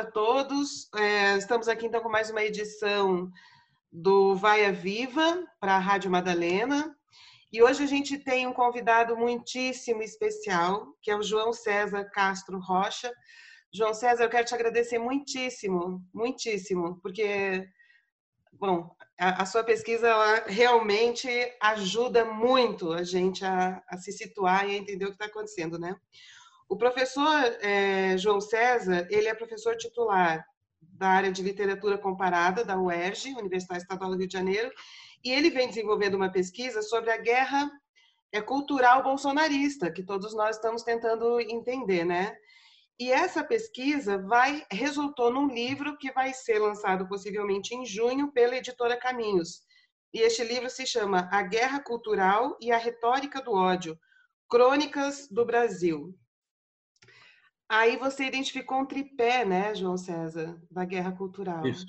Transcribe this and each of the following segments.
para todos. É, estamos aqui então com mais uma edição do Vaia Viva para a Rádio Madalena. E hoje a gente tem um convidado muitíssimo especial, que é o João César Castro Rocha. João César, eu quero te agradecer muitíssimo, muitíssimo, porque, bom, a, a sua pesquisa realmente ajuda muito a gente a, a se situar e a entender o que está acontecendo, né? O professor é, João César, ele é professor titular da área de literatura comparada da UERJ, Universidade Estadual do Rio de Janeiro, e ele vem desenvolvendo uma pesquisa sobre a guerra é, cultural bolsonarista, que todos nós estamos tentando entender, né? E essa pesquisa vai resultou num livro que vai ser lançado possivelmente em junho pela editora Caminhos. E este livro se chama A Guerra Cultural e a Retórica do Ódio: Crônicas do Brasil. Aí você identificou um tripé, né, João César, da guerra cultural. Isso.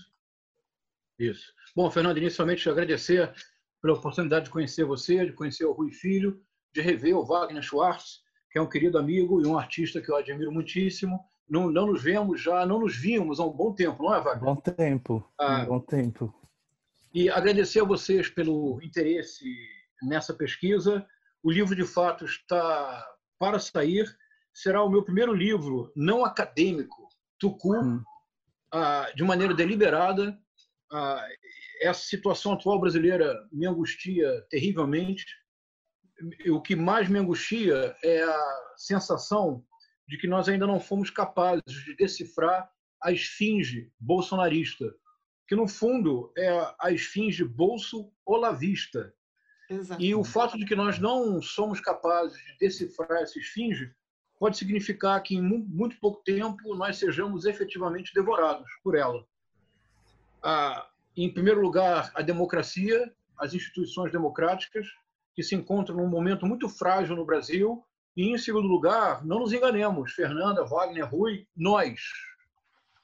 Isso. Bom, Fernando, inicialmente agradecer pela oportunidade de conhecer você, de conhecer o Rui Filho, de rever o Wagner Schwartz, que é um querido amigo e um artista que eu admiro muitíssimo. Não, não nos vemos já, não nos vimos há um bom tempo, não é, Wagner? Bom tempo, ah, um bom tempo. E agradecer a vocês pelo interesse nessa pesquisa. O livro, de fato, está para sair será o meu primeiro livro não acadêmico, Tucu, hum. ah, de maneira deliberada. Ah, essa situação atual brasileira me angustia terrivelmente. O que mais me angustia é a sensação de que nós ainda não fomos capazes de decifrar a esfinge bolsonarista, que no fundo é a esfinge bolso-olavista. E o fato de que nós não somos capazes de decifrar essa esfinge pode significar que em muito pouco tempo nós sejamos efetivamente devorados por ela. Em primeiro lugar, a democracia, as instituições democráticas, que se encontram num momento muito frágil no Brasil. E, em segundo lugar, não nos enganemos, Fernanda, Wagner, Rui, nós,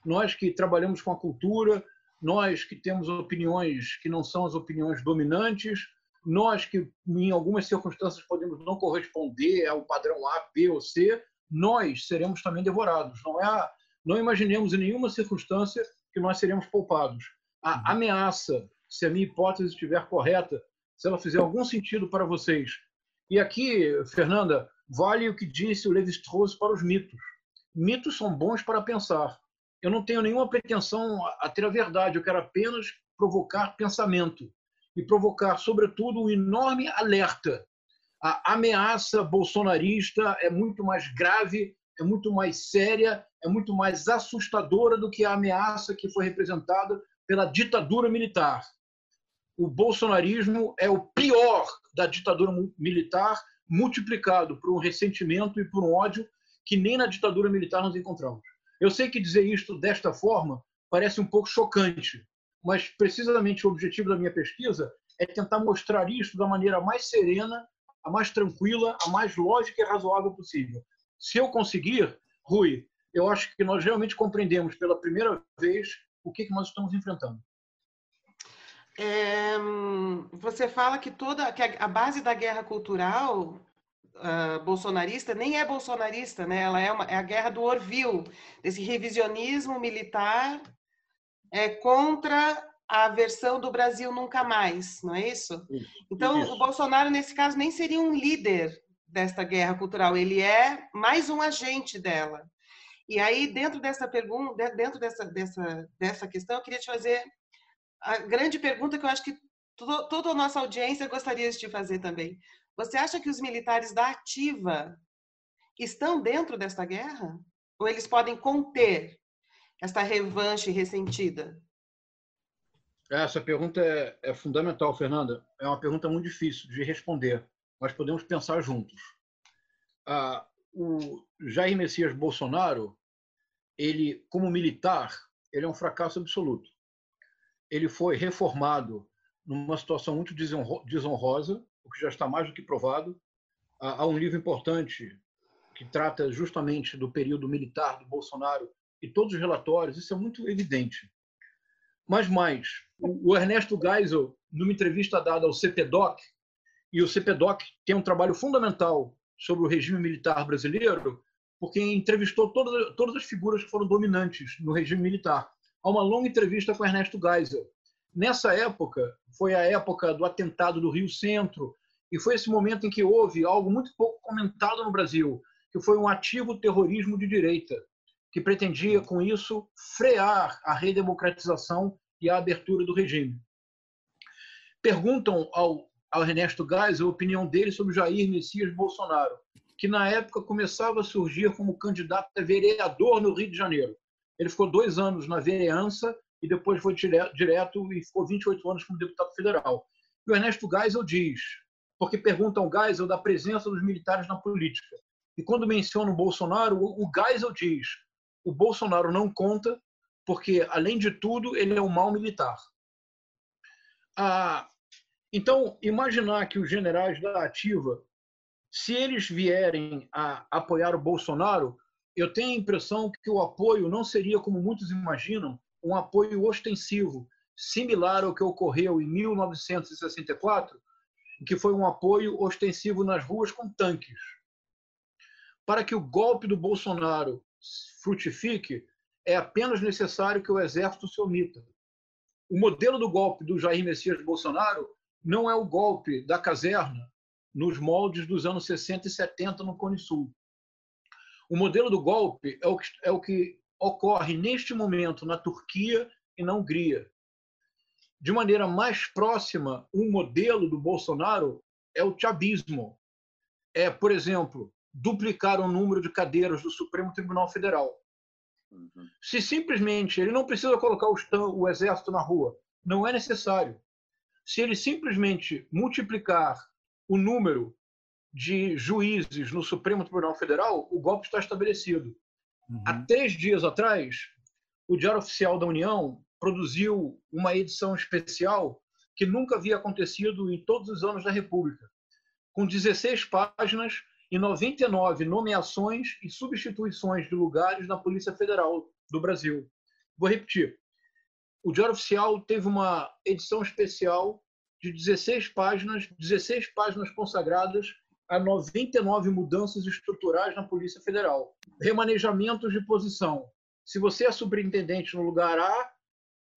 nós que trabalhamos com a cultura, nós que temos opiniões que não são as opiniões dominantes, nós que em algumas circunstâncias podemos não corresponder ao padrão A, B ou C, nós seremos também devorados. Não é, não imaginemos em nenhuma circunstância que nós seremos poupados. A uhum. ameaça, se a minha hipótese estiver correta, se ela fizer algum sentido para vocês. E aqui, Fernanda, vale o que disse o Levi-Strauss para os mitos. Mitos são bons para pensar. Eu não tenho nenhuma pretensão a ter a verdade, eu quero apenas provocar pensamento e provocar, sobretudo, um enorme alerta. A ameaça bolsonarista é muito mais grave, é muito mais séria, é muito mais assustadora do que a ameaça que foi representada pela ditadura militar. O bolsonarismo é o pior da ditadura militar, multiplicado por um ressentimento e por um ódio que nem na ditadura militar nós encontramos. Eu sei que dizer isto desta forma parece um pouco chocante, mas precisamente o objetivo da minha pesquisa é tentar mostrar isso da maneira mais serena, a mais tranquila, a mais lógica e razoável possível. Se eu conseguir, Rui, eu acho que nós realmente compreendemos pela primeira vez o que, que nós estamos enfrentando. É, você fala que toda que a base da guerra cultural uh, bolsonarista nem é bolsonarista, né? Ela é, uma, é a guerra do Orville, desse revisionismo militar é, contra a versão do Brasil nunca mais, não é isso? Então, isso. o Bolsonaro, nesse caso, nem seria um líder desta guerra cultural, ele é mais um agente dela. E aí, dentro dessa pergunta, dentro dessa, dessa, dessa questão, eu queria te fazer a grande pergunta que eu acho que toda a nossa audiência gostaria de te fazer também. Você acha que os militares da ativa estão dentro desta guerra? Ou eles podem conter esta revanche ressentida? Essa pergunta é, é, fundamental, Fernanda. É uma pergunta muito difícil de responder. Nós podemos pensar juntos. Ah, o Jair Messias Bolsonaro, ele, como militar, ele é um fracasso absoluto. Ele foi reformado numa situação muito desonrosa, o que já está mais do que provado. Há um livro importante que trata justamente do período militar do Bolsonaro e todos os relatórios, isso é muito evidente. Mas mais, o Ernesto Geisel, numa entrevista dada ao CPDOC, e o CPDOC tem um trabalho fundamental sobre o regime militar brasileiro, porque entrevistou todas, todas as figuras que foram dominantes no regime militar. Há uma longa entrevista com Ernesto Geisel. Nessa época, foi a época do atentado do Rio Centro, e foi esse momento em que houve algo muito pouco comentado no Brasil, que foi um ativo terrorismo de direita, que pretendia, com isso, frear a redemocratização e a abertura do regime. Perguntam ao, ao Ernesto Geisel a opinião dele sobre Jair Messias Bolsonaro que na época começava a surgir como candidato a vereador no Rio de Janeiro. Ele ficou dois anos na vereança e depois foi direto e ficou 28 anos como deputado federal. E o Ernesto Geisel diz, porque perguntam ao Geisel da presença dos militares na política. E quando menciona o Bolsonaro, o Geisel diz: o Bolsonaro não conta, porque, além de tudo, ele é um mau militar. Ah, então, imaginar que os generais da ativa se eles vierem a apoiar o Bolsonaro, eu tenho a impressão que o apoio não seria, como muitos imaginam, um apoio ostensivo, similar ao que ocorreu em 1964, que foi um apoio ostensivo nas ruas com tanques. Para que o golpe do Bolsonaro frutifique, é apenas necessário que o exército se omita. O modelo do golpe do Jair Messias Bolsonaro não é o golpe da caserna, nos moldes dos anos 60 e 70 no Cone Sul. O modelo do golpe é o que, é o que ocorre neste momento na Turquia e na Hungria. De maneira mais próxima, um modelo do Bolsonaro é o chavismo. É, por exemplo, duplicar o número de cadeiras do Supremo Tribunal Federal. Uhum. Se simplesmente ele não precisa colocar o, o exército na rua, não é necessário. Se ele simplesmente multiplicar o número de juízes no Supremo Tribunal Federal, o golpe está estabelecido. Uhum. Há três dias atrás, o Diário Oficial da União produziu uma edição especial que nunca havia acontecido em todos os anos da República, com 16 páginas e 99 nomeações e substituições de lugares na Polícia Federal do Brasil. Vou repetir. O Diário Oficial teve uma edição especial de 16 páginas, 16 páginas consagradas a 99 mudanças estruturais na Polícia Federal. Remanejamentos de posição. Se você é superintendente no lugar A,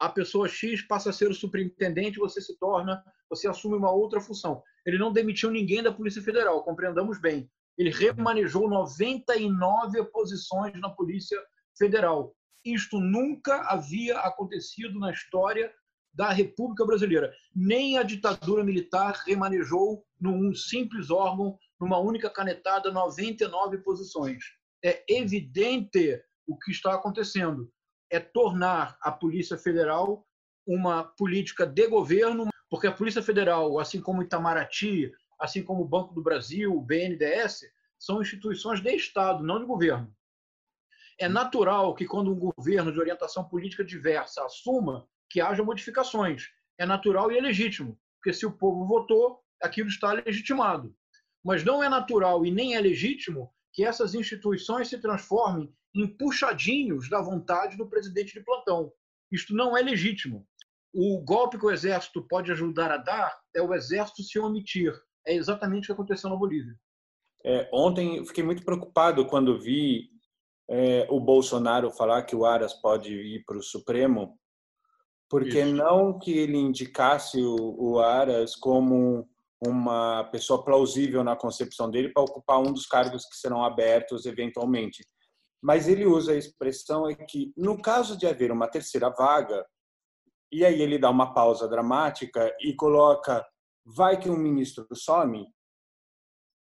a pessoa X passa a ser o superintendente, você se torna, você assume uma outra função. Ele não demitiu ninguém da Polícia Federal, compreendamos bem. Ele remanejou 99 posições na Polícia Federal. Isto nunca havia acontecido na história da República Brasileira. Nem a ditadura militar remanejou num simples órgão, numa única canetada, 99 posições. É evidente o que está acontecendo. É tornar a Polícia Federal uma política de governo, porque a Polícia Federal, assim como Itamaraty, assim como o Banco do Brasil, o BNDES, são instituições de Estado, não de governo. É natural que, quando um governo de orientação política diversa assuma que haja modificações. É natural e é legítimo, porque se o povo votou, aquilo está legitimado. Mas não é natural e nem é legítimo que essas instituições se transformem em puxadinhos da vontade do presidente de plantão. Isto não é legítimo. O golpe que o exército pode ajudar a dar é o exército se omitir. É exatamente o que aconteceu na Bolívia. É, ontem fiquei muito preocupado quando vi é, o Bolsonaro falar que o Aras pode ir para o Supremo, porque Isso. não que ele indicasse o, o Aras como uma pessoa plausível na concepção dele para ocupar um dos cargos que serão abertos eventualmente. Mas ele usa a expressão é que, no caso de haver uma terceira vaga, e aí ele dá uma pausa dramática e coloca: vai que um ministro some?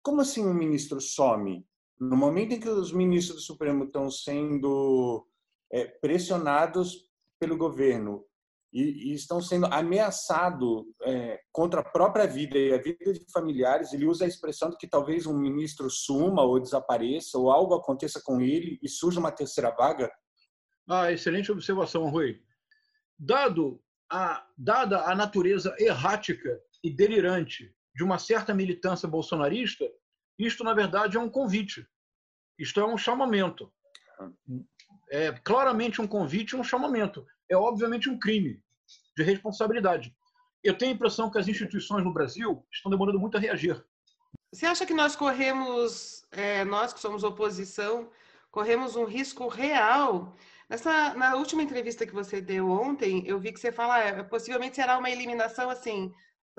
Como assim um ministro some? No momento em que os ministros do Supremo estão sendo é, pressionados pelo governo e, e estão sendo ameaçados é, contra a própria vida e a vida de familiares. Ele usa a expressão de que talvez um ministro suma ou desapareça ou algo aconteça com ele e surja uma terceira vaga. Ah, excelente observação, Rui. Dado a, dada a natureza errática e delirante de uma certa militância bolsonarista, isto, na verdade, é um convite. Isto é um chamamento. É claramente um convite e um chamamento é obviamente um crime de responsabilidade. Eu tenho a impressão que as instituições no Brasil estão demorando muito a reagir. Você acha que nós corremos, é, nós que somos oposição, corremos um risco real. Nessa, na última entrevista que você deu ontem, eu vi que você fala, é, possivelmente será uma eliminação assim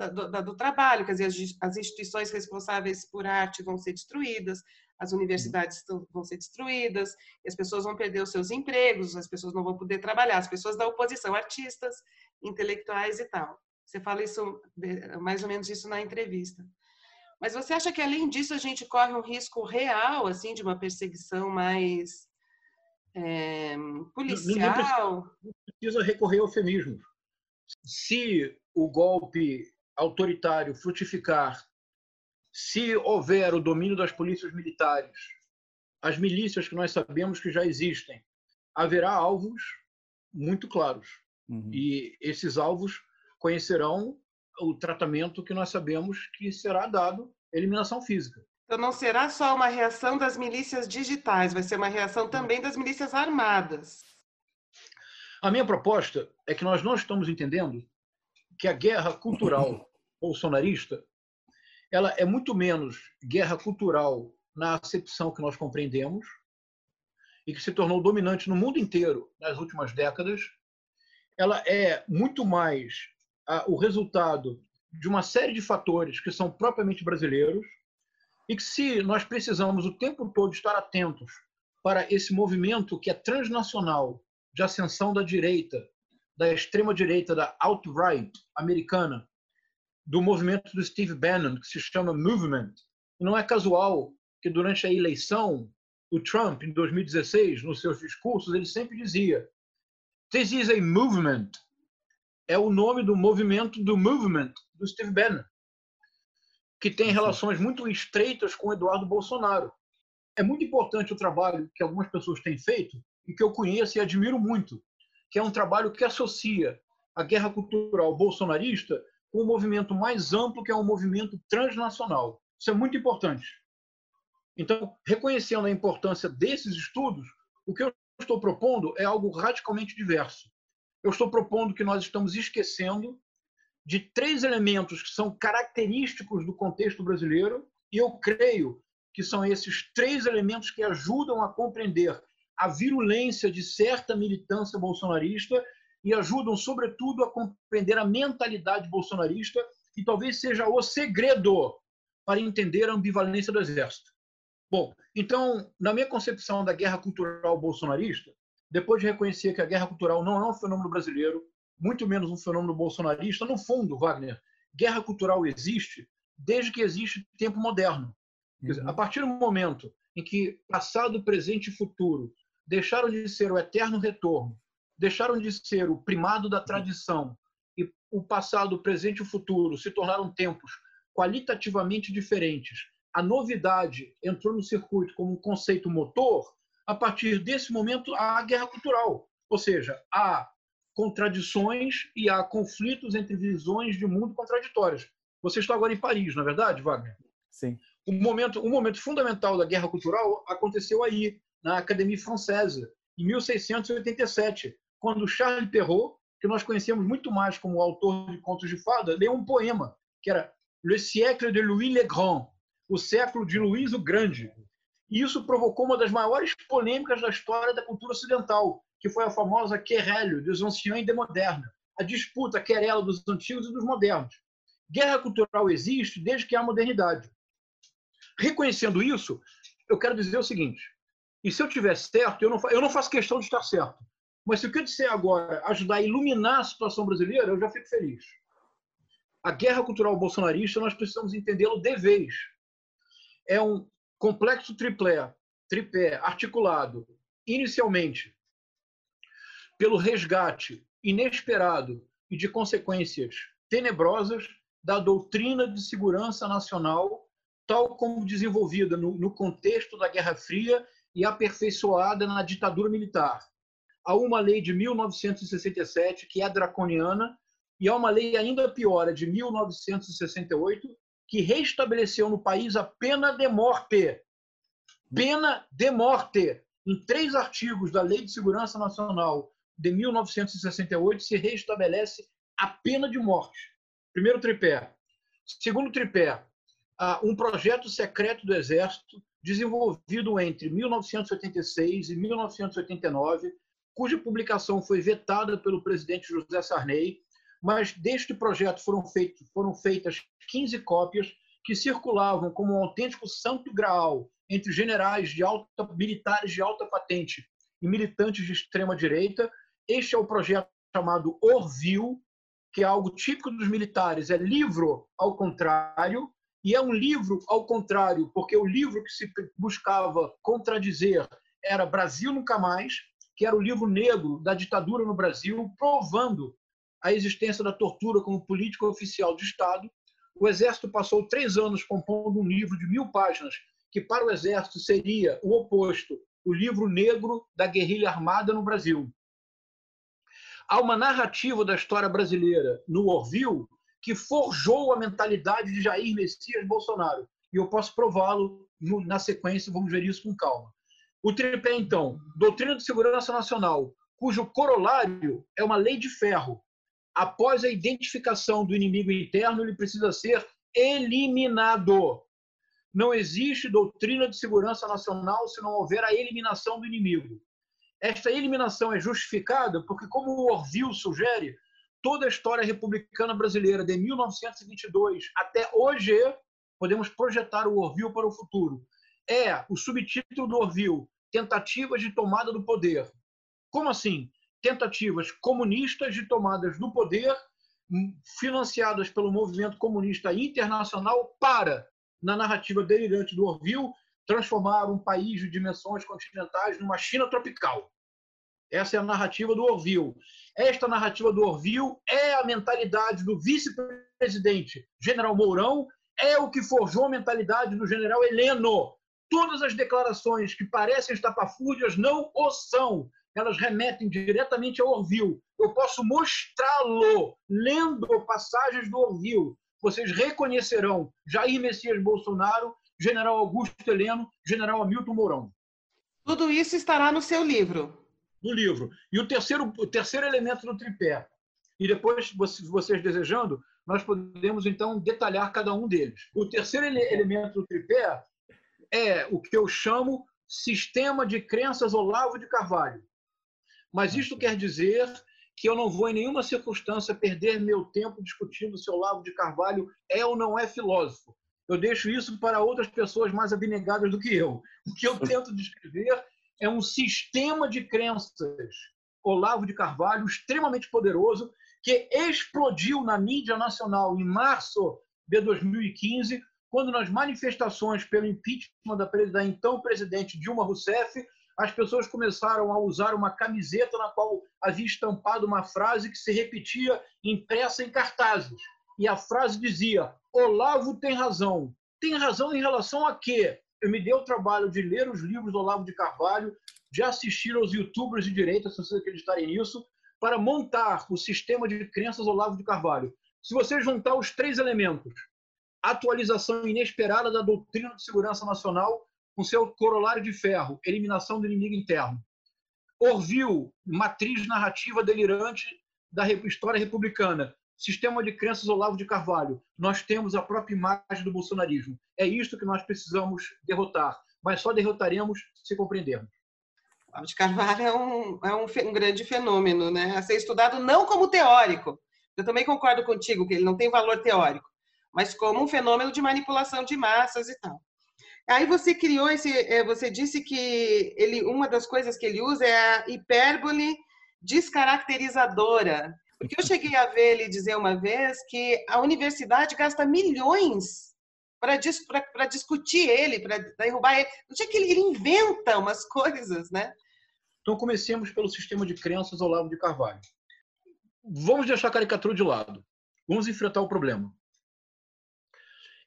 do, do, do trabalho, quer dizer, as, as instituições responsáveis por arte vão ser destruídas, as universidades vão ser destruídas, as pessoas vão perder os seus empregos, as pessoas não vão poder trabalhar, as pessoas da oposição, artistas, intelectuais e tal. Você fala isso, mais ou menos isso na entrevista. Mas você acha que além disso a gente corre um risco real, assim, de uma perseguição mais é, policial? Não precisa recorrer ao eufemismo. Se o golpe autoritário frutificar, se houver o domínio das polícias militares, as milícias que nós sabemos que já existem, haverá alvos muito claros. Uhum. E esses alvos conhecerão o tratamento que nós sabemos que será dado, eliminação física. Então não será só uma reação das milícias digitais, vai ser uma reação também das milícias armadas. A minha proposta é que nós não estamos entendendo que a guerra cultural bolsonarista ela é muito menos guerra cultural na acepção que nós compreendemos e que se tornou dominante no mundo inteiro nas últimas décadas. Ela é muito mais o resultado de uma série de fatores que são propriamente brasileiros e que se nós precisamos o tempo todo estar atentos para esse movimento que é transnacional de ascensão da direita, da extrema direita, da alt-right americana, do movimento do Steve Bannon, que se chama Movement. E não é casual que durante a eleição, o Trump, em 2016, nos seus discursos, ele sempre dizia: This is a movement é o nome do movimento do movement do Steve Bannon, que tem relações muito estreitas com Eduardo Bolsonaro. É muito importante o trabalho que algumas pessoas têm feito e que eu conheço e admiro muito, que é um trabalho que associa a guerra cultural bolsonarista com um movimento mais amplo, que é um movimento transnacional. Isso é muito importante. Então, reconhecendo a importância desses estudos, o que eu estou propondo é algo radicalmente diverso eu estou propondo que nós estamos esquecendo de três elementos que são característicos do contexto brasileiro, e eu creio que são esses três elementos que ajudam a compreender a virulência de certa militância bolsonarista e ajudam, sobretudo, a compreender a mentalidade bolsonarista, e talvez seja o segredo para entender a ambivalência do Exército. Bom, então, na minha concepção da guerra cultural bolsonarista, depois de reconhecer que a guerra cultural não é um fenômeno brasileiro, muito menos um fenômeno bolsonarista, no fundo, Wagner, guerra cultural existe desde que existe tempo moderno. Dizer, a partir do momento em que passado, presente e futuro deixaram de ser o eterno retorno, deixaram de ser o primado da tradição e o passado, o presente e o futuro se tornaram tempos qualitativamente diferentes, a novidade entrou no circuito como um conceito motor, a partir desse momento, há guerra cultural. Ou seja, há contradições e há conflitos entre visões de mundo contraditórias. Você está agora em Paris, não é verdade, Wagner? Sim. Um momento, um momento fundamental da guerra cultural aconteceu aí, na Académie Française, em 1687, quando Charles Perrault, que nós conhecemos muito mais como autor de contos de fada, leu um poema que era Le siècle de Louis le Grand, o século de Luís o Grande, e isso provocou uma das maiores polêmicas da história da cultura ocidental, que foi a famosa querelle dos anciens e de moderna, a disputa querela dos antigos e dos modernos. Guerra cultural existe desde que há modernidade. Reconhecendo isso, eu quero dizer o seguinte: e se eu tiver certo, eu não, eu não faço questão de estar certo, mas se o que eu disser agora ajudar a iluminar a situação brasileira, eu já fico feliz. A guerra cultural bolsonarista, nós precisamos entendê-lo de vez. É um complexo triplé, tripé articulado inicialmente pelo resgate inesperado e de consequências tenebrosas da doutrina de segurança nacional, tal como desenvolvida no, no contexto da Guerra Fria e aperfeiçoada na ditadura militar. Há uma lei de 1967 que é draconiana e há uma lei ainda pior, a de 1968, que restabeleceu no país a pena de morte. Pena de morte. Em três artigos da Lei de Segurança Nacional de 1968 se restabelece a pena de morte. Primeiro tripé. Segundo tripé, um projeto secreto do Exército desenvolvido entre 1986 e 1989, cuja publicação foi vetada pelo presidente José Sarney, mas deste projeto foram, feito, foram feitas 15 cópias que circulavam como um autêntico santo graal entre generais de alta, militares de alta patente e militantes de extrema direita. Este é o projeto chamado Orville, que é algo típico dos militares, é livro ao contrário, e é um livro ao contrário, porque o livro que se buscava contradizer era Brasil Nunca Mais, que era o livro negro da ditadura no Brasil, provando a existência da tortura como política oficial de Estado. O Exército passou três anos compondo um livro de mil páginas, que para o Exército seria o oposto, o livro negro da guerrilha armada no Brasil. Há uma narrativa da história brasileira no Orville que forjou a mentalidade de Jair Messias Bolsonaro. E eu posso prová-lo na sequência, vamos ver isso com calma. O tripé, então, doutrina de segurança nacional, cujo corolário é uma lei de ferro. Após a identificação do inimigo interno, ele precisa ser eliminado. Não existe doutrina de segurança nacional se não houver a eliminação do inimigo. Esta eliminação é justificada porque, como o Orville sugere, toda a história republicana brasileira de 1922 até hoje, podemos projetar o Orville para o futuro. É o subtítulo do Orville, Tentativas de Tomada do Poder. Como assim? Tentativas comunistas de tomadas do poder hum, financiadas pelo movimento comunista internacional para, na narrativa delirante do Orville, transformar um país de dimensões continentais numa China tropical. Essa é a narrativa do Orville. Esta narrativa do Orville é a mentalidade do vice-presidente General Mourão, é o que forjou a mentalidade do general Heleno. Todas as declarações que parecem estapafúrdias não o são. Elas remetem diretamente ao Orville. Eu posso mostrá-lo lendo passagens do Orville. Vocês reconhecerão Jair Messias Bolsonaro general Augusto Heleno, general Hamilton Mourão. Tudo isso estará no seu livro. No livro. E o terceiro, o terceiro elemento do tripé. E depois, vocês desejando, nós podemos então detalhar cada um deles. O terceiro ele elemento do tripé é o que eu chamo sistema de crenças Olavo de Carvalho. Mas isto quer dizer que eu não vou em nenhuma circunstância perder meu tempo discutindo se Olavo de Carvalho é ou não é filósofo eu deixo isso para outras pessoas mais abnegadas do que eu. O que eu tento descrever é um sistema de crenças, Olavo de Carvalho, extremamente poderoso, que explodiu na mídia nacional em março de 2015, quando nas manifestações pelo impeachment da, da então presidente Dilma Rousseff, as pessoas começaram a usar uma camiseta na qual havia estampado uma frase que se repetia impressa em cartazes. E a frase dizia: Olavo tem razão. Tem razão em relação a quê? Eu me dei o trabalho de ler os livros do Olavo de Carvalho, de assistir aos youtubers de direita, se vocês acreditarem nisso, para montar o sistema de crenças Olavo de Carvalho. Se você juntar os três elementos, atualização inesperada da doutrina de segurança nacional com seu corolário de ferro, eliminação do inimigo interno. Orville, matriz narrativa delirante da história republicana, sistema de crenças Olavo de Carvalho. Nós temos a própria imagem do bolsonarismo. É isto que nós precisamos derrotar, mas só derrotaremos se compreendermos. Olavo de Carvalho é um, é um, um grande fenômeno, né? A ser estudado não como teórico. Eu também concordo contigo que ele não tem valor teórico, mas como um fenômeno de manipulação de massas e tal. Aí você criou esse, é, você disse que ele, uma das coisas que ele usa é a hipérbole descaracterizadora. Porque eu cheguei a ver ele dizer uma vez que a universidade gasta milhões para dis, discutir ele, para derrubar ele. Não tinha que ele, ele inventa umas coisas, né? Então comecemos pelo sistema de crenças ao lado de Carvalho. Vamos deixar a caricatura de lado. Vamos enfrentar o problema.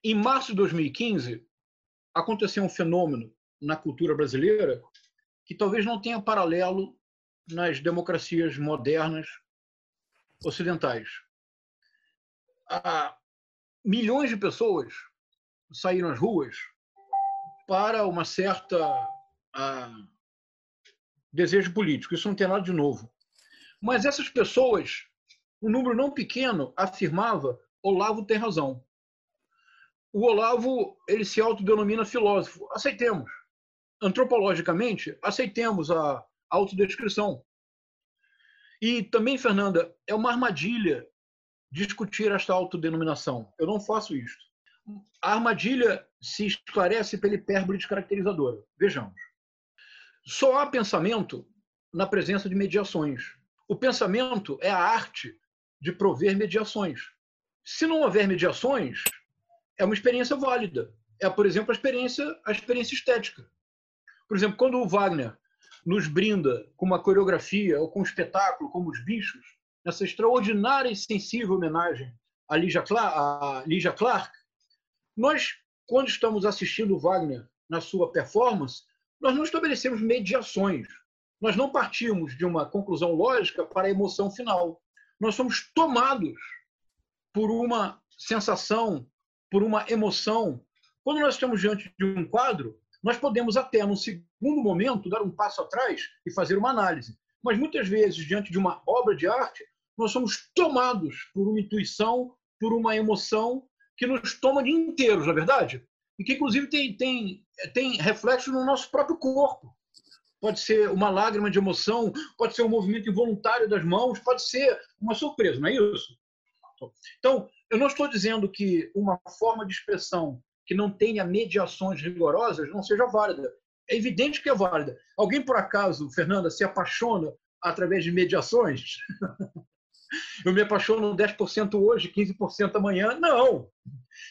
Em março de 2015, aconteceu um fenômeno na cultura brasileira que talvez não tenha paralelo nas democracias modernas ocidentais. Há milhões de pessoas saíram às ruas para uma certa uh, desejo político. Isso não tem nada de novo. Mas essas pessoas, um número não pequeno, afirmava Olavo tem razão. O Olavo ele se autodenomina filósofo. Aceitemos. Antropologicamente, aceitemos a autodescrição. E também, Fernanda, é uma armadilha discutir esta autodenominação. Eu não faço isso. A armadilha se esclarece pela hipérbole descaracterizadora. Vejamos. Só há pensamento na presença de mediações. O pensamento é a arte de prover mediações. Se não houver mediações, é uma experiência válida. É, por exemplo, a experiência, a experiência estética. Por exemplo, quando o Wagner nos brinda com uma coreografia ou com um espetáculo como Os Bichos, nessa extraordinária e sensível homenagem a Lígia Clark, a Lígia Clark nós, quando estamos assistindo o Wagner na sua performance, nós não estabelecemos mediações. Nós não partimos de uma conclusão lógica para a emoção final. Nós somos tomados por uma sensação, por uma emoção. Quando nós estamos diante de um quadro, nós podemos até, num segundo momento, dar um passo atrás e fazer uma análise. Mas muitas vezes, diante de uma obra de arte, nós somos tomados por uma intuição, por uma emoção que nos toma de inteiros, na é verdade? E que, inclusive, tem, tem, tem reflexo no nosso próprio corpo. Pode ser uma lágrima de emoção, pode ser um movimento involuntário das mãos, pode ser uma surpresa, não é isso? Então, eu não estou dizendo que uma forma de expressão que não tenha mediações rigorosas não seja válida. É evidente que é válida. Alguém, por acaso, Fernanda, se apaixona através de mediações? Eu me apaixono 10% hoje, 15% amanhã? Não.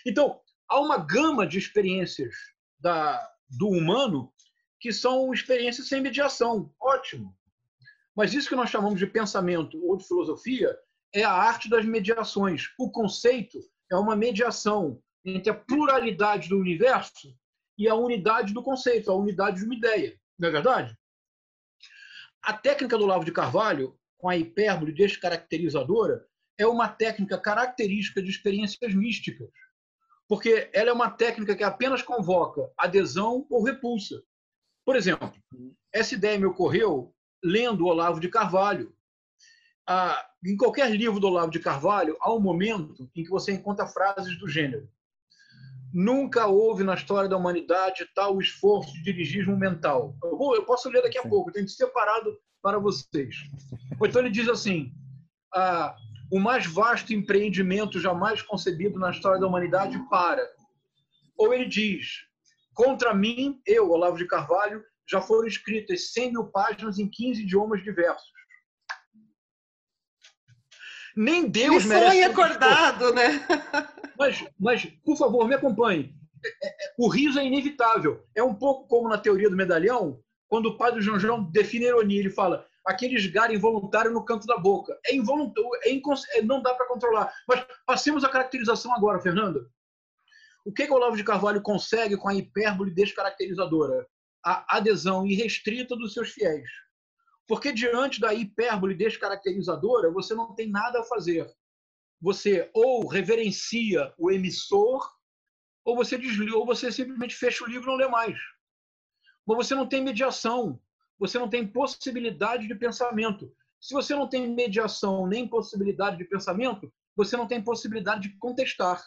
Então, há uma gama de experiências da, do humano que são experiências sem mediação. Ótimo. Mas isso que nós chamamos de pensamento ou de filosofia é a arte das mediações. O conceito é uma mediação entre a pluralidade do universo e a unidade do conceito, a unidade de uma ideia. Não é verdade? A técnica do Lavo de Carvalho, com a hipérbole descaracterizadora, é uma técnica característica de experiências místicas, porque ela é uma técnica que apenas convoca adesão ou repulsa. Por exemplo, essa ideia me ocorreu lendo o Olavo de Carvalho, ah, em qualquer livro do Olavo de Carvalho, há um momento em que você encontra frases do gênero. Nunca houve na história da humanidade tal esforço de dirigismo mental. Eu, vou, eu posso ler daqui a pouco, eu tenho separado para vocês. Então ele diz assim: ah, o mais vasto empreendimento jamais concebido na história da humanidade para. Ou ele diz: contra mim, eu, Olavo de Carvalho, já foram escritas 100 mil páginas em 15 idiomas diversos. Nem Deus Ele merece. Sonho acordado, né? Mas, mas, por favor, me acompanhe. É, é, o riso é inevitável. É um pouco como na teoria do medalhão, quando o padre João João define ironia, ele fala aquele esgar involuntário no canto da boca. É involuntário, é incons... É, não dá para controlar. Mas passemos a caracterização agora, Fernanda. O que, que o Olavo de Carvalho consegue com a hipérbole descaracterizadora? A adesão irrestrita dos seus fiéis. Porque diante da hipérbole descaracterizadora, você não tem nada a fazer. Você ou reverencia o emissor, ou você desliga, ou você simplesmente fecha o livro e não lê mais. Mas você não tem mediação, você não tem possibilidade de pensamento. Se você não tem mediação nem possibilidade de pensamento, você não tem possibilidade de contestar.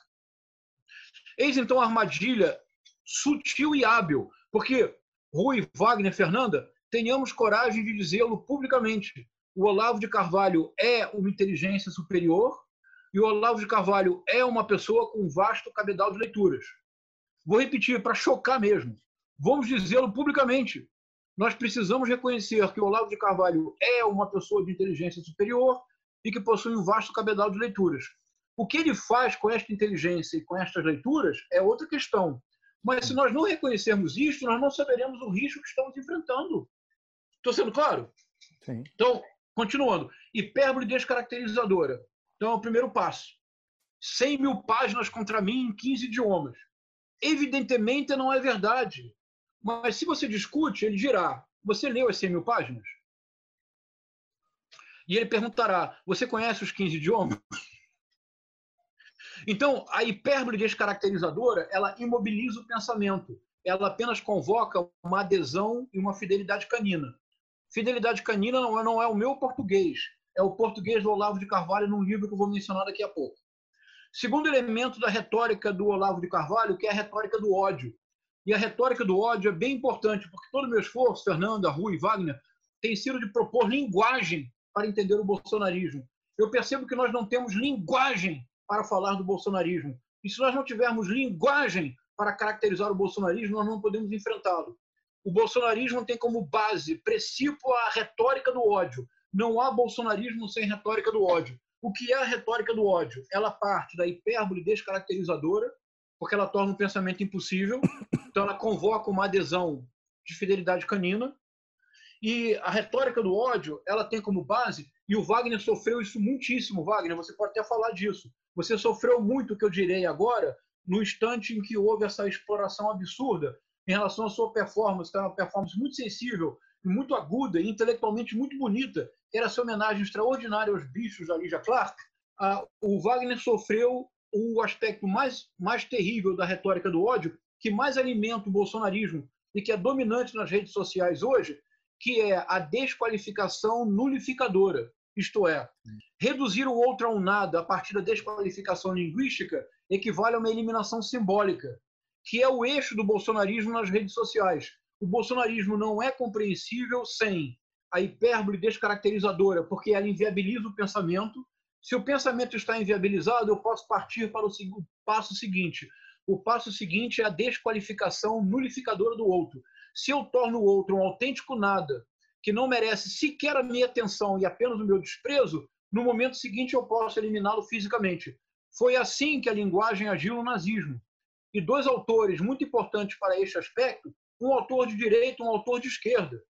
Eis então a armadilha sutil e hábil, porque Rui, Wagner, Fernanda tenhamos coragem de dizê-lo publicamente. O Olavo de Carvalho é uma inteligência superior e o Olavo de Carvalho é uma pessoa com vasto cabedal de leituras. Vou repetir para chocar mesmo. Vamos dizê-lo publicamente. Nós precisamos reconhecer que o Olavo de Carvalho é uma pessoa de inteligência superior e que possui um vasto cabedal de leituras. O que ele faz com esta inteligência e com estas leituras é outra questão. Mas se nós não reconhecermos isso, nós não saberemos o risco que estamos enfrentando. Estou sendo claro? Sim. Então, continuando. Hipérbole descaracterizadora. Então, é o primeiro passo. 100 mil páginas contra mim em 15 idiomas. Evidentemente não é verdade. Mas se você discute, ele dirá: Você leu as 100 mil páginas? E ele perguntará: Você conhece os 15 idiomas? Então, a hipérbole descaracterizadora, ela imobiliza o pensamento. Ela apenas convoca uma adesão e uma fidelidade canina. Fidelidade canina não é, não é o meu português, é o português do Olavo de Carvalho num livro que eu vou mencionar daqui a pouco. Segundo elemento da retórica do Olavo de Carvalho, que é a retórica do ódio. E a retórica do ódio é bem importante, porque todo o meu esforço, Fernanda, Rui, Wagner, tem sido de propor linguagem para entender o bolsonarismo. Eu percebo que nós não temos linguagem para falar do bolsonarismo. E se nós não tivermos linguagem para caracterizar o bolsonarismo, nós não podemos enfrentá-lo. O bolsonarismo tem como base, princípio, a retórica do ódio. Não há bolsonarismo sem retórica do ódio. O que é a retórica do ódio? Ela parte da hipérbole descaracterizadora, porque ela torna o pensamento impossível. Então, ela convoca uma adesão de fidelidade canina. E a retórica do ódio, ela tem como base, e o Wagner sofreu isso muitíssimo, Wagner, você pode até falar disso. Você sofreu muito, o que eu direi agora, no instante em que houve essa exploração absurda em relação à sua performance, que era uma performance muito sensível, muito aguda e intelectualmente muito bonita, era essa homenagem extraordinária aos bichos da Lígia Clark, o Wagner sofreu o aspecto mais, mais terrível da retórica do ódio, que mais alimenta o bolsonarismo e que é dominante nas redes sociais hoje, que é a desqualificação nulificadora. Isto é, reduzir o outro a um nada a partir da desqualificação linguística equivale a uma eliminação simbólica, que é o eixo do bolsonarismo nas redes sociais. O bolsonarismo não é compreensível sem a hipérbole descaracterizadora, porque ela inviabiliza o pensamento. Se o pensamento está inviabilizado, eu posso partir para o passo seguinte. O passo seguinte é a desqualificação nulificadora do outro. Se eu torno o outro um autêntico nada, que não merece sequer a minha atenção e apenas o meu desprezo, no momento seguinte eu posso eliminá-lo fisicamente. Foi assim que a linguagem agiu no nazismo e dois autores muito importantes para este aspecto, um autor de direita um autor de esquerda.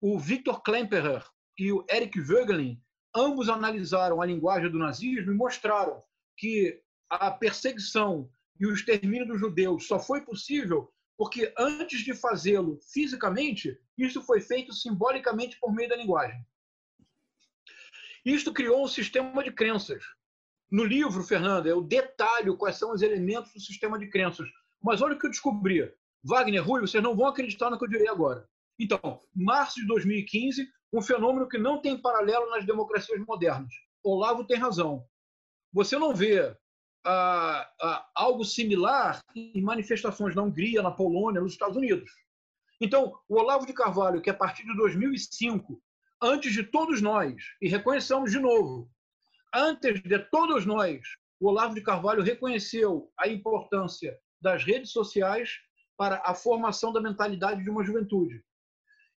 O Victor Klemperer e o Eric Voegelin, ambos analisaram a linguagem do nazismo e mostraram que a perseguição e o extermínio dos judeus só foi possível porque antes de fazê-lo fisicamente, isso foi feito simbolicamente por meio da linguagem. Isto criou um sistema de crenças, no livro, Fernanda, eu detalho quais são os elementos do sistema de crenças. Mas olha o que eu descobri. Wagner, Rui, vocês não vão acreditar no que eu direi agora. Então, março de 2015, um fenômeno que não tem paralelo nas democracias modernas. Olavo tem razão. Você não vê ah, ah, algo similar em manifestações na Hungria, na Polônia, nos Estados Unidos. Então, o Olavo de Carvalho, que a partir de 2005, antes de todos nós, e reconheçamos de novo, antes de todos nós, o Olavo de Carvalho reconheceu a importância das redes sociais para a formação da mentalidade de uma juventude.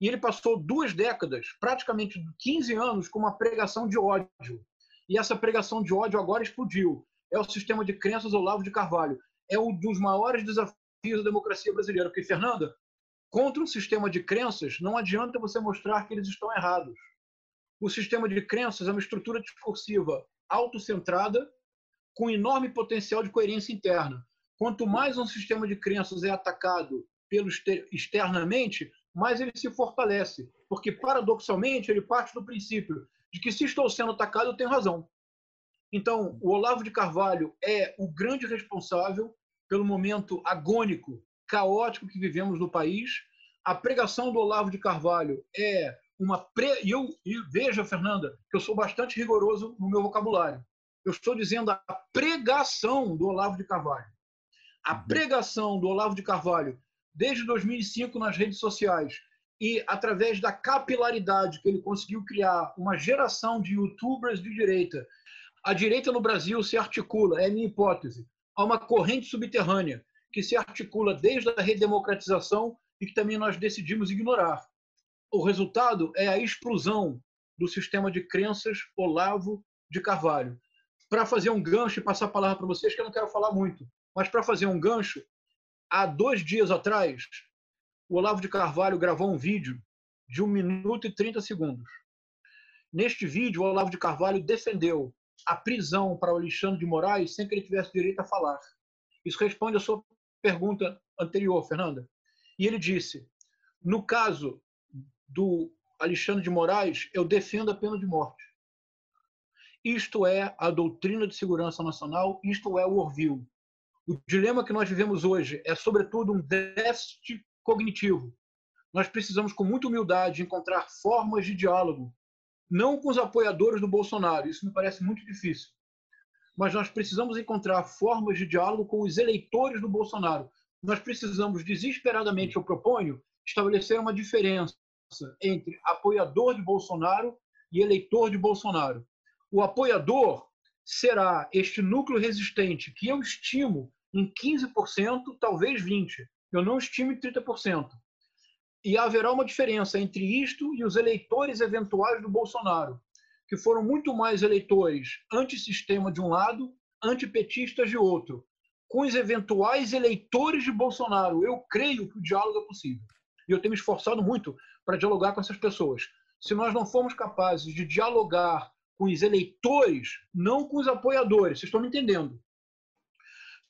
E ele passou duas décadas, praticamente 15 anos, com uma pregação de ódio. E essa pregação de ódio agora explodiu. É o sistema de crenças Olavo de Carvalho. É um dos maiores desafios da democracia brasileira. Porque, Fernanda, contra um sistema de crenças, não adianta você mostrar que eles estão errados o sistema de crenças é uma estrutura discursiva autocentrada com enorme potencial de coerência interna. Quanto mais um sistema de crenças é atacado pelo externamente, mais ele se fortalece, porque paradoxalmente ele parte do princípio de que se estou sendo atacado, eu tenho razão. Então, o Olavo de Carvalho é o grande responsável pelo momento agônico, caótico que vivemos no país. A pregação do Olavo de Carvalho é uma pre... e eu e veja, Fernanda, que eu sou bastante rigoroso no meu vocabulário. Eu estou dizendo a pregação do Olavo de Carvalho. A uhum. pregação do Olavo de Carvalho desde 2005 nas redes sociais e através da capilaridade que ele conseguiu criar uma geração de youtubers de direita. A direita no Brasil se articula, é minha hipótese, há uma corrente subterrânea que se articula desde a redemocratização e que também nós decidimos ignorar o resultado é a explosão do sistema de crenças Olavo de Carvalho. Para fazer um gancho e passar a palavra para vocês, que eu não quero falar muito, mas para fazer um gancho, há dois dias atrás, o Olavo de Carvalho gravou um vídeo de 1 minuto e 30 segundos. Neste vídeo, o Olavo de Carvalho defendeu a prisão para o Alexandre de Moraes sem que ele tivesse direito a falar. Isso responde à sua pergunta anterior, Fernanda. E ele disse: no caso do Alexandre de Moraes, eu defendo a pena de morte. Isto é a doutrina de segurança nacional, isto é o Orville. O dilema que nós vivemos hoje é, sobretudo, um déficit cognitivo. Nós precisamos, com muita humildade, encontrar formas de diálogo, não com os apoiadores do Bolsonaro, isso me parece muito difícil, mas nós precisamos encontrar formas de diálogo com os eleitores do Bolsonaro. Nós precisamos desesperadamente, eu proponho, estabelecer uma diferença entre apoiador de Bolsonaro e eleitor de Bolsonaro. O apoiador será este núcleo resistente que eu estimo em 15%, talvez 20%. Eu não estimo em 30%. E haverá uma diferença entre isto e os eleitores eventuais do Bolsonaro, que foram muito mais eleitores antissistema de um lado, antipetistas de outro. Com os eventuais eleitores de Bolsonaro, eu creio que o diálogo é possível. E eu tenho me esforçado muito para dialogar com essas pessoas. Se nós não formos capazes de dialogar com os eleitores, não com os apoiadores, vocês estão me entendendo?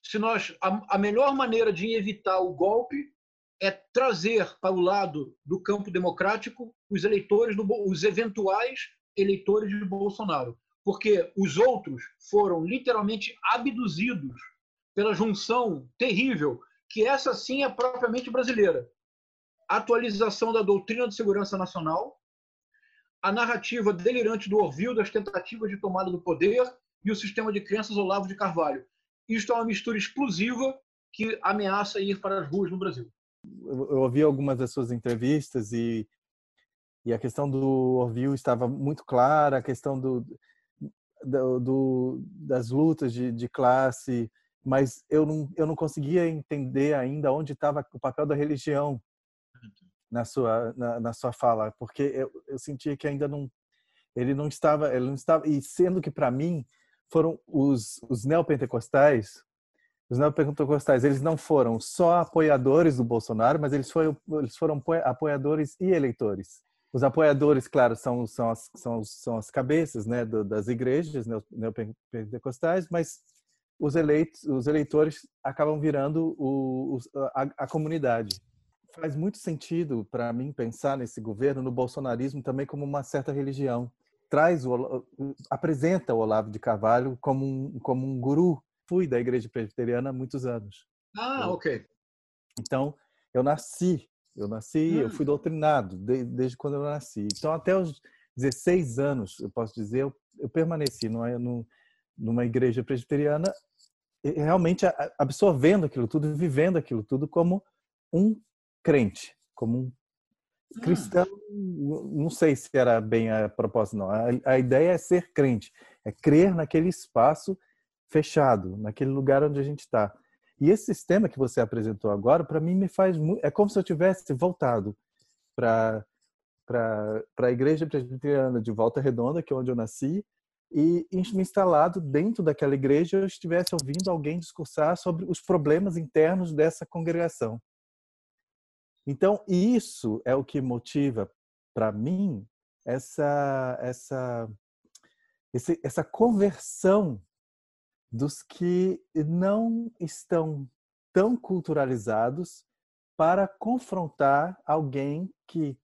Se nós a, a melhor maneira de evitar o golpe é trazer para o lado do campo democrático os eleitores do, os eventuais eleitores de Bolsonaro, porque os outros foram literalmente abduzidos pela junção terrível que essa sim é propriamente brasileira. Atualização da doutrina de segurança nacional, a narrativa delirante do Orville das tentativas de tomada do poder e o sistema de crenças Olavo de Carvalho. Isto é uma mistura explosiva que ameaça ir para as ruas no Brasil. Eu ouvi algumas das suas entrevistas e e a questão do Orville estava muito clara, a questão do, do, do das lutas de, de, classe, mas eu não, eu não conseguia entender ainda onde estava o papel da religião na sua na, na sua fala, porque eu, eu sentia que ainda não ele não estava ele não estava e sendo que para mim foram os os neopentecostais os neopentecostais eles não foram só apoiadores do Bolsonaro, mas eles foram eles foram apoiadores e eleitores os apoiadores, claro, são, são, as, são, são as cabeças né, das igrejas neopentecostais, mas os, eleitos, os eleitores acabam virando o, a, a comunidade. Faz muito sentido para mim pensar nesse governo, no bolsonarismo também como uma certa religião. Traz o, apresenta o Olavo de Carvalho como um, como um guru. Fui da igreja presbiteriana há muitos anos. Ah, ok. Então, eu nasci eu nasci, hum. eu fui doutrinado de, desde quando eu nasci. Então, até os 16 anos, eu posso dizer, eu, eu permaneci numa, numa igreja presbiteriana, realmente absorvendo aquilo tudo, vivendo aquilo tudo como um crente, como um hum. cristão. Hum. Não sei se era bem a propósito, não. A, a ideia é ser crente, é crer naquele espaço fechado, naquele lugar onde a gente está. E esse sistema que você apresentou agora, para mim, me faz é como se eu tivesse voltado para para a igreja presbiteriana de Volta Redonda, que é onde eu nasci, e me instalado dentro daquela igreja, eu estivesse ouvindo alguém discursar sobre os problemas internos dessa congregação. Então, isso é o que motiva para mim essa essa essa conversão dos que não estão tão culturalizados para confrontar alguém que,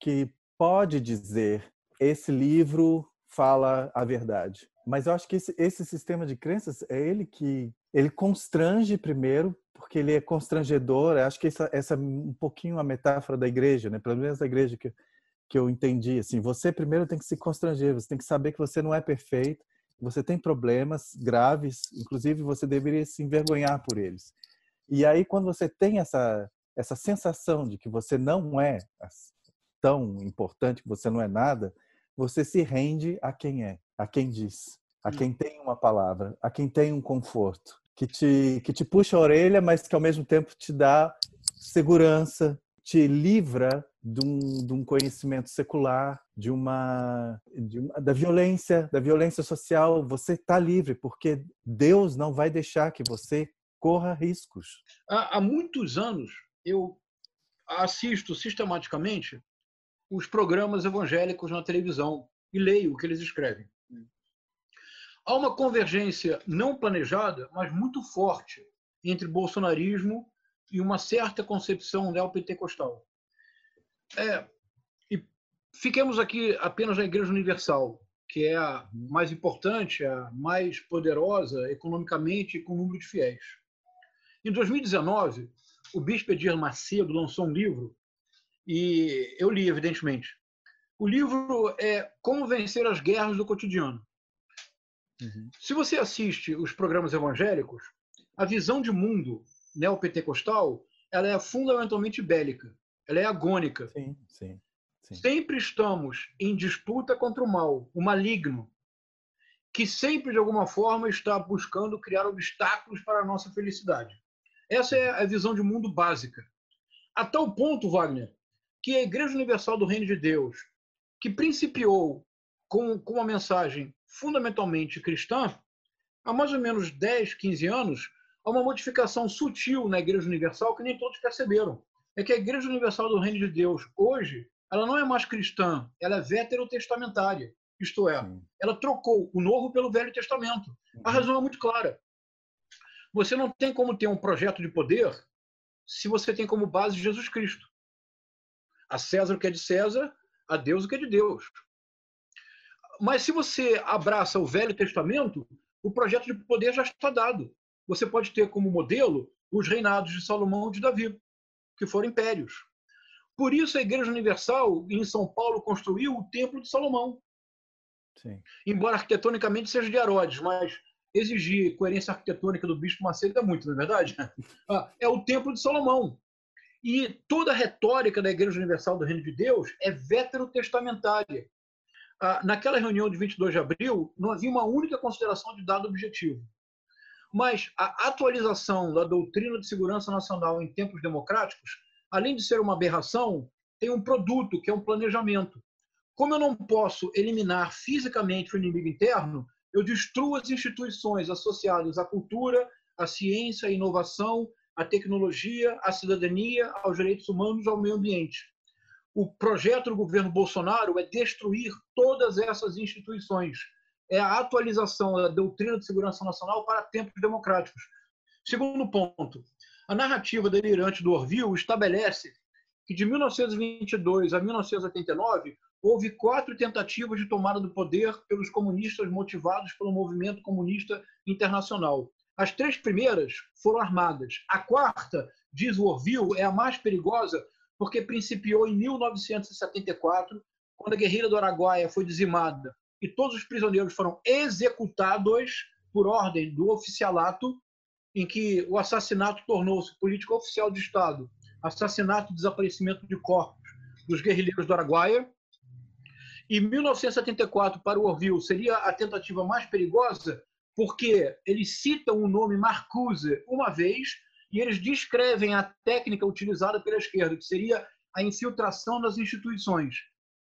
que pode dizer esse livro fala a verdade. Mas eu acho que esse, esse sistema de crenças é ele que ele constrange primeiro, porque ele é constrangedor. Eu acho que essa, essa é um pouquinho a metáfora da igreja, né? Pelo menos da igreja que, que eu entendi. Assim, você primeiro tem que se constranger, você tem que saber que você não é perfeito, você tem problemas graves, inclusive você deveria se envergonhar por eles. E aí quando você tem essa essa sensação de que você não é tão importante, que você não é nada, você se rende a quem é, a quem diz, a quem tem uma palavra, a quem tem um conforto, que te que te puxa a orelha, mas que ao mesmo tempo te dá segurança, te livra de um, de um conhecimento secular, de uma, de uma, da violência, da violência social. Você está livre porque Deus não vai deixar que você corra riscos. Há, há muitos anos eu assisto sistematicamente os programas evangélicos na televisão e leio o que eles escrevem. Há uma convergência não planejada, mas muito forte entre bolsonarismo e uma certa concepção neopentecostal. É, e fiquemos aqui apenas na Igreja Universal, que é a mais importante, a mais poderosa economicamente e com número de fiéis. Em 2019, o bispo Edir Macedo lançou um livro, e eu li, evidentemente. O livro é Como Vencer as Guerras do Cotidiano. Uhum. Se você assiste os programas evangélicos, a visão de mundo neopentecostal ela é fundamentalmente bélica, ela é agônica. Sim, sim, sim. Sempre estamos em disputa contra o mal, o maligno, que sempre, de alguma forma, está buscando criar obstáculos para a nossa felicidade. Essa é a visão de mundo básica. A tal ponto, Wagner, que a Igreja Universal do Reino de Deus, que principiou com, com uma mensagem fundamentalmente cristã, há mais ou menos 10, 15 anos, há uma modificação sutil na Igreja Universal que nem todos perceberam. É que a Igreja Universal do Reino de Deus, hoje, ela não é mais cristã, ela é veterotestamentária. Isto é, ela trocou o Novo pelo Velho Testamento. A uhum. razão é muito clara. Você não tem como ter um projeto de poder se você tem como base Jesus Cristo. A César o que é de César, a Deus o que é de Deus. Mas se você abraça o Velho Testamento, o projeto de poder já está dado você pode ter como modelo os reinados de Salomão e de Davi, que foram impérios. Por isso, a Igreja Universal, em São Paulo, construiu o Templo de Salomão. Sim. Embora arquitetonicamente seja de Herodes, mas exigir coerência arquitetônica do Bispo Macedo é muito, não é verdade? Ah, é o Templo de Salomão. E toda a retórica da Igreja Universal do Reino de Deus é veterotestamentária. Ah, naquela reunião de 22 de abril, não havia uma única consideração de dado objetivo. Mas a atualização da doutrina de segurança nacional em tempos democráticos, além de ser uma aberração, tem um produto, que é um planejamento. Como eu não posso eliminar fisicamente o inimigo interno, eu destruo as instituições associadas à cultura, à ciência, à inovação, à tecnologia, à cidadania, aos direitos humanos, ao meio ambiente. O projeto do governo Bolsonaro é destruir todas essas instituições é a atualização da doutrina de segurança nacional para tempos democráticos. Segundo ponto, a narrativa delirante do Orville estabelece que de 1922 a 1989 houve quatro tentativas de tomada do poder pelos comunistas motivados pelo movimento comunista internacional. As três primeiras foram armadas. A quarta, diz o Orville, é a mais perigosa porque principiou em 1974, quando a guerrilha do Araguaia foi dizimada e todos os prisioneiros foram executados por ordem do oficialato, em que o assassinato tornou-se política oficial de Estado, assassinato e desaparecimento de corpos dos guerrilheiros do Araguaia. E 1974, para o Orville, seria a tentativa mais perigosa, porque eles citam o nome Marcuse uma vez e eles descrevem a técnica utilizada pela esquerda, que seria a infiltração das instituições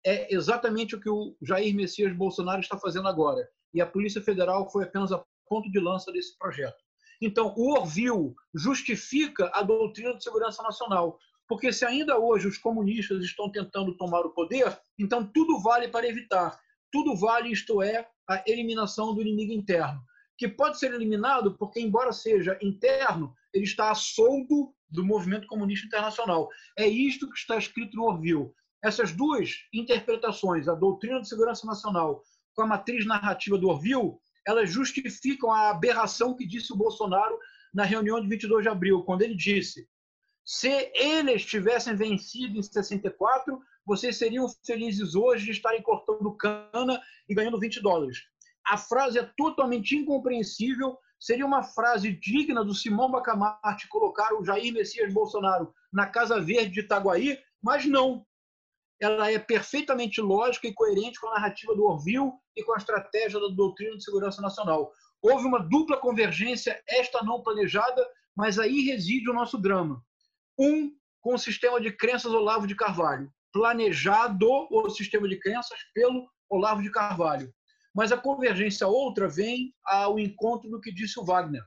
é exatamente o que o Jair Messias Bolsonaro está fazendo agora. E a Polícia Federal foi apenas a ponto de lança desse projeto. Então, o Orville justifica a doutrina de segurança nacional, porque se ainda hoje os comunistas estão tentando tomar o poder, então tudo vale para evitar. Tudo vale, isto é, a eliminação do inimigo interno, que pode ser eliminado porque, embora seja interno, ele está a soldo do movimento comunista internacional. É isto que está escrito no Orville. Essas duas interpretações, a doutrina de segurança nacional com a matriz narrativa do Orville, elas justificam a aberração que disse o Bolsonaro na reunião de 22 de abril, quando ele disse: se eles tivessem vencido em 64, vocês seriam felizes hoje de estarem cortando cana e ganhando 20 dólares. A frase é totalmente incompreensível. Seria uma frase digna do Simão Bacamarte colocar o Jair Messias Bolsonaro na Casa Verde de Itaguaí, mas não ela é perfeitamente lógica e coerente com a narrativa do Orville e com a estratégia da doutrina de segurança nacional. Houve uma dupla convergência, esta não planejada, mas aí reside o nosso drama. Um, com o sistema de crenças Olavo de Carvalho, planejado o sistema de crenças pelo Olavo de Carvalho. Mas a convergência outra vem ao encontro do que disse o Wagner.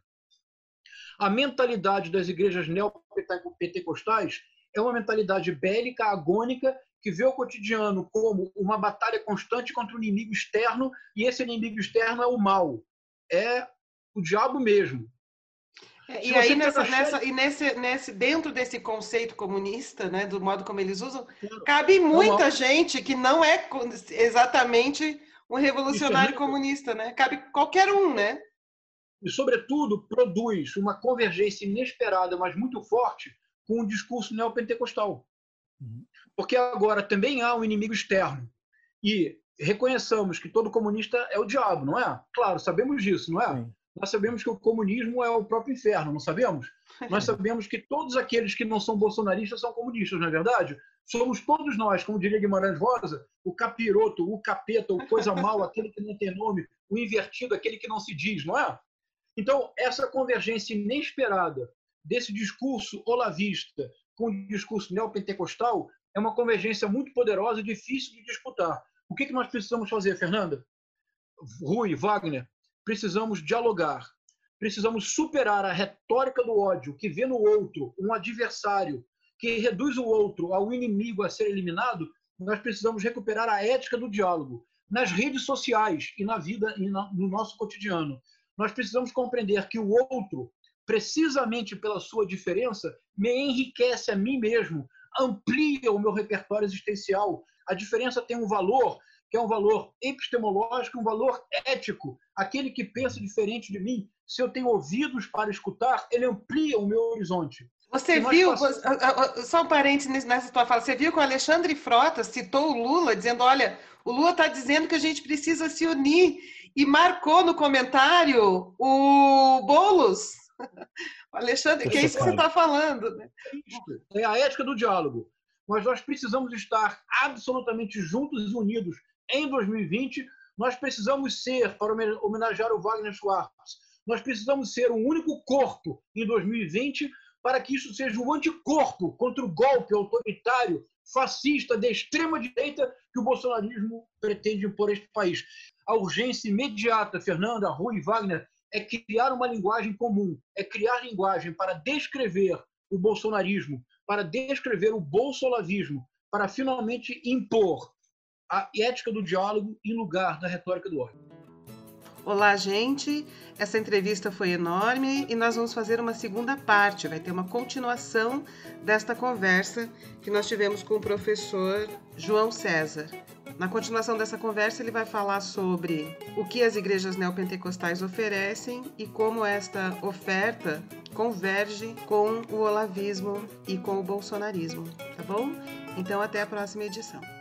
A mentalidade das igrejas neopentecostais é uma mentalidade bélica, agônica que vê o cotidiano como uma batalha constante contra o inimigo externo, e esse inimigo externo é o mal, é o diabo mesmo. É, e aí nessa, nessa, e nesse, nesse dentro desse conceito comunista, né, do modo como eles usam, cabe muita é gente que não é exatamente um revolucionário é comunista, né? Cabe qualquer um, né? E sobretudo produz uma convergência inesperada, mas muito forte, com o discurso neopentecostal. Uhum. Porque agora também há um inimigo externo. E reconheçamos que todo comunista é o diabo, não é? Claro, sabemos disso, não é? Sim. Nós sabemos que o comunismo é o próprio inferno, não sabemos? Nós sabemos que todos aqueles que não são bolsonaristas são comunistas, não é verdade? Somos todos nós, como diria Guimarães Rosa, o capiroto, o capeta, o coisa mal, aquele que não tem nome, o invertido, aquele que não se diz, não é? Então, essa convergência inesperada desse discurso olavista com o discurso neopentecostal é uma convergência muito poderosa e difícil de disputar. O que, nós precisamos fazer, Fernanda? Rui, Wagner, precisamos dialogar, precisamos superar a retórica do ódio que vê no outro um adversário, que reduz o outro ao inimigo a ser eliminado. Nós precisamos recuperar a ética do diálogo nas redes sociais e na vida e no nosso cotidiano. Nós precisamos compreender que o outro, precisamente pela sua diferença, me enriquece a mim mesmo, amplia o meu repertório existencial, a diferença tem um valor que é um valor epistemológico, um valor ético. Aquele que pensa diferente de mim, se eu tenho ouvidos para escutar, ele amplia o meu horizonte. Você viu, só um parênteses nessa tua fala, você viu que o Alexandre Frota citou o Lula, dizendo: olha, o Lula está dizendo que a gente precisa se unir, e marcou no comentário o Boulos. Alexandre, que é isso que você está falando. Né? É a ética do diálogo mas nós precisamos estar absolutamente juntos e unidos em 2020. Nós precisamos ser, para homenagear o Wagner Schwartz, nós precisamos ser um único corpo em 2020 para que isso seja um anticorpo contra o golpe autoritário, fascista, de extrema direita que o bolsonarismo pretende impor a este país. A urgência imediata, Fernanda, Rui Wagner, é criar uma linguagem comum, é criar linguagem para descrever o bolsonarismo, para descrever o bolsolavismo, para finalmente impor a ética do diálogo em lugar da retórica do ódio. Olá, gente. Essa entrevista foi enorme e nós vamos fazer uma segunda parte. Vai ter uma continuação desta conversa que nós tivemos com o professor João César. Na continuação dessa conversa, ele vai falar sobre o que as igrejas neopentecostais oferecem e como esta oferta converge com o olavismo e com o bolsonarismo, tá bom? Então, até a próxima edição.